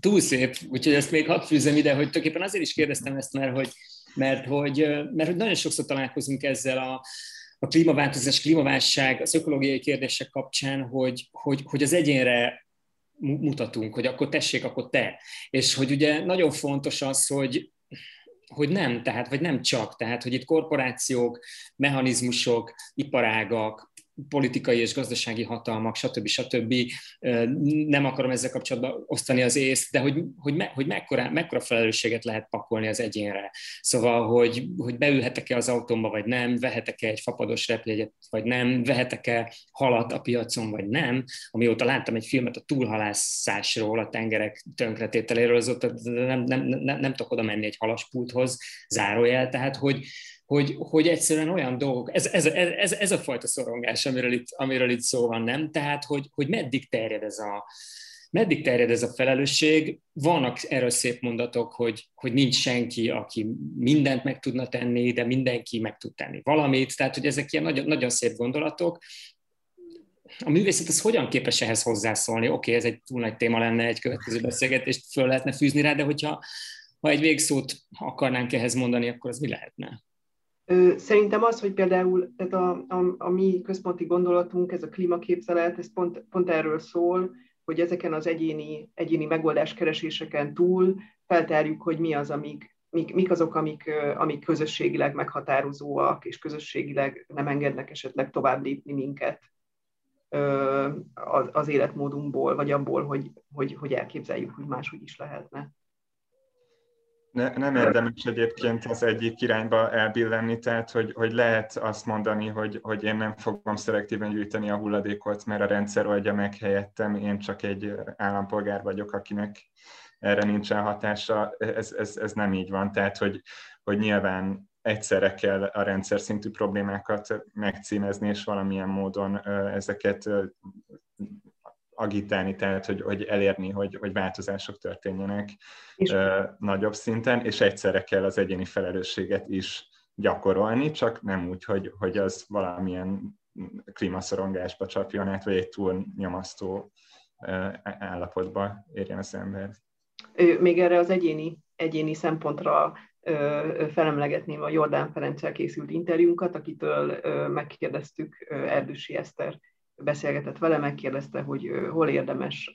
túl szép, úgyhogy ezt még hadd fűzem ide, hogy tulajdonképpen azért is kérdeztem ezt, mert hogy, mert hogy, mert hogy nagyon sokszor találkozunk ezzel a, a klímaváltozás, klímaválság, az ökológiai kérdések kapcsán, hogy, hogy, hogy az egyénre mutatunk, hogy akkor tessék, akkor te. És hogy ugye nagyon fontos az, hogy, hogy nem, tehát, vagy nem csak, tehát, hogy itt korporációk, mechanizmusok, iparágak, politikai és gazdasági hatalmak, stb. stb. Nem akarom ezzel kapcsolatban osztani az észt, de hogy, hogy, me, hogy mekkora, mekkora felelősséget lehet pakolni az egyénre. Szóval, hogy, hogy beülhetek-e az autómba, vagy nem, vehetek-e egy fapados repjegyet, vagy nem, vehetek-e halat a piacon, vagy nem. Amióta láttam egy filmet a túlhalászásról, a tengerek tönkretételéről, azóta nem, nem, nem, nem, nem tudok oda menni egy halaspulthoz, zárójel, tehát hogy, hogy, hogy egyszerűen olyan dolgok, ez, ez, ez, ez a fajta szorongás, amiről itt, amiről itt szó van, nem? Tehát, hogy, hogy meddig terjed ez a, meddig terjed ez a felelősség? Vannak erről szép mondatok, hogy, hogy nincs senki, aki mindent meg tudna tenni, de mindenki meg tud tenni valamit, tehát, hogy ezek ilyen nagyon, nagyon szép gondolatok. A művészet az hogyan képes ehhez hozzászólni? Oké, okay, ez egy túl nagy téma lenne, egy következő <laughs> beszélgetést föl lehetne fűzni rá, de hogyha ha egy végszót akarnánk ehhez mondani, akkor az mi lehetne?
Szerintem az, hogy például tehát a, a, a mi központi gondolatunk, ez a klímaképzelet, ez pont, pont erről szól, hogy ezeken az egyéni, egyéni megoldáskereséseken túl feltárjuk, hogy mi az, amik, mik, mik azok, amik, amik közösségileg meghatározóak, és közösségileg nem engednek esetleg tovább lépni minket az életmódunkból, vagy abból, hogy, hogy, hogy elképzeljük, hogy máshogy is lehetne.
Ne, nem érdemes egyébként az egyik irányba elbillenni, tehát hogy, hogy lehet azt mondani, hogy, hogy én nem fogom szelektíven gyűjteni a hulladékot, mert a rendszer oldja meg helyettem, én csak egy állampolgár vagyok, akinek erre nincsen hatása. Ez, ez, ez nem így van, tehát hogy, hogy nyilván egyszerre kell a rendszer szintű problémákat megcímezni, és valamilyen módon ezeket agitálni, tehát hogy, hogy elérni, hogy, hogy változások történjenek és... nagyobb szinten, és egyszerre kell az egyéni felelősséget is gyakorolni, csak nem úgy, hogy, hogy az valamilyen klímaszorongásba csapjon át, vagy egy túl nyomasztó állapotba érjen az ember.
Még erre az egyéni, egyéni szempontra felemlegetném a Jordán Ferenccel készült interjúnkat, akitől megkérdeztük Erdősi Eszter beszélgetett vele, megkérdezte, hogy hol érdemes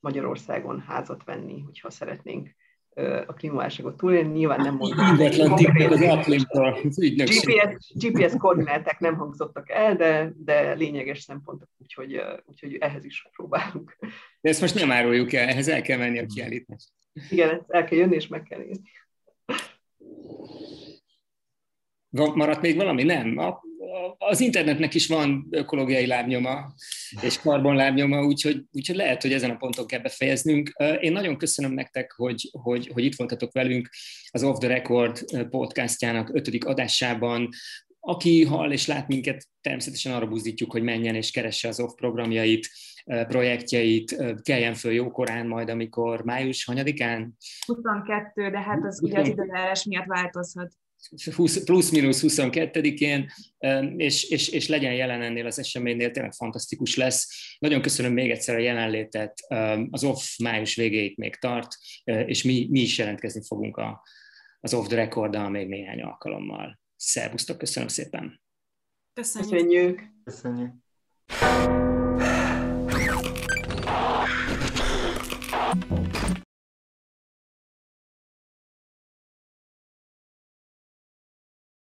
Magyarországon házat venni, hogyha szeretnénk a klímaválságot túlélni. Nyilván nem mondtam. GPS, GPS koordináták nem hangzottak el, de, de lényeges szempontok, úgyhogy, úgyhogy ehhez is próbálunk.
De ezt most nem áruljuk el, ehhez el kell menni a kiállítás.
Igen, el kell jönni és meg kell nézni.
Maradt még valami? Nem. Az internetnek is van ökológiai lábnyoma és karbonlábnyoma, úgyhogy, úgyhogy lehet, hogy ezen a ponton kell befejeznünk. Én nagyon köszönöm nektek, hogy, hogy, hogy itt voltatok velünk az Off the Record podcastjának ötödik adásában. Aki hall és lát minket, természetesen arra buzdítjuk, hogy menjen és keresse az OFF programjait, projektjeit, keljen föl jókorán majd, amikor május hanyadikán?
22, de hát az ugye az időjárás miatt változhat.
20, plusz-minusz 22-én, és, és, és legyen jelen ennél az eseménynél, tényleg fantasztikus lesz. Nagyon köszönöm még egyszer a jelenlétet, az OFF május végéig még tart, és mi, mi is jelentkezni fogunk a, az Off the record még néhány alkalommal. Szervusztok, köszönöm szépen!
Köszönjük!
Köszönjük! Köszönjük.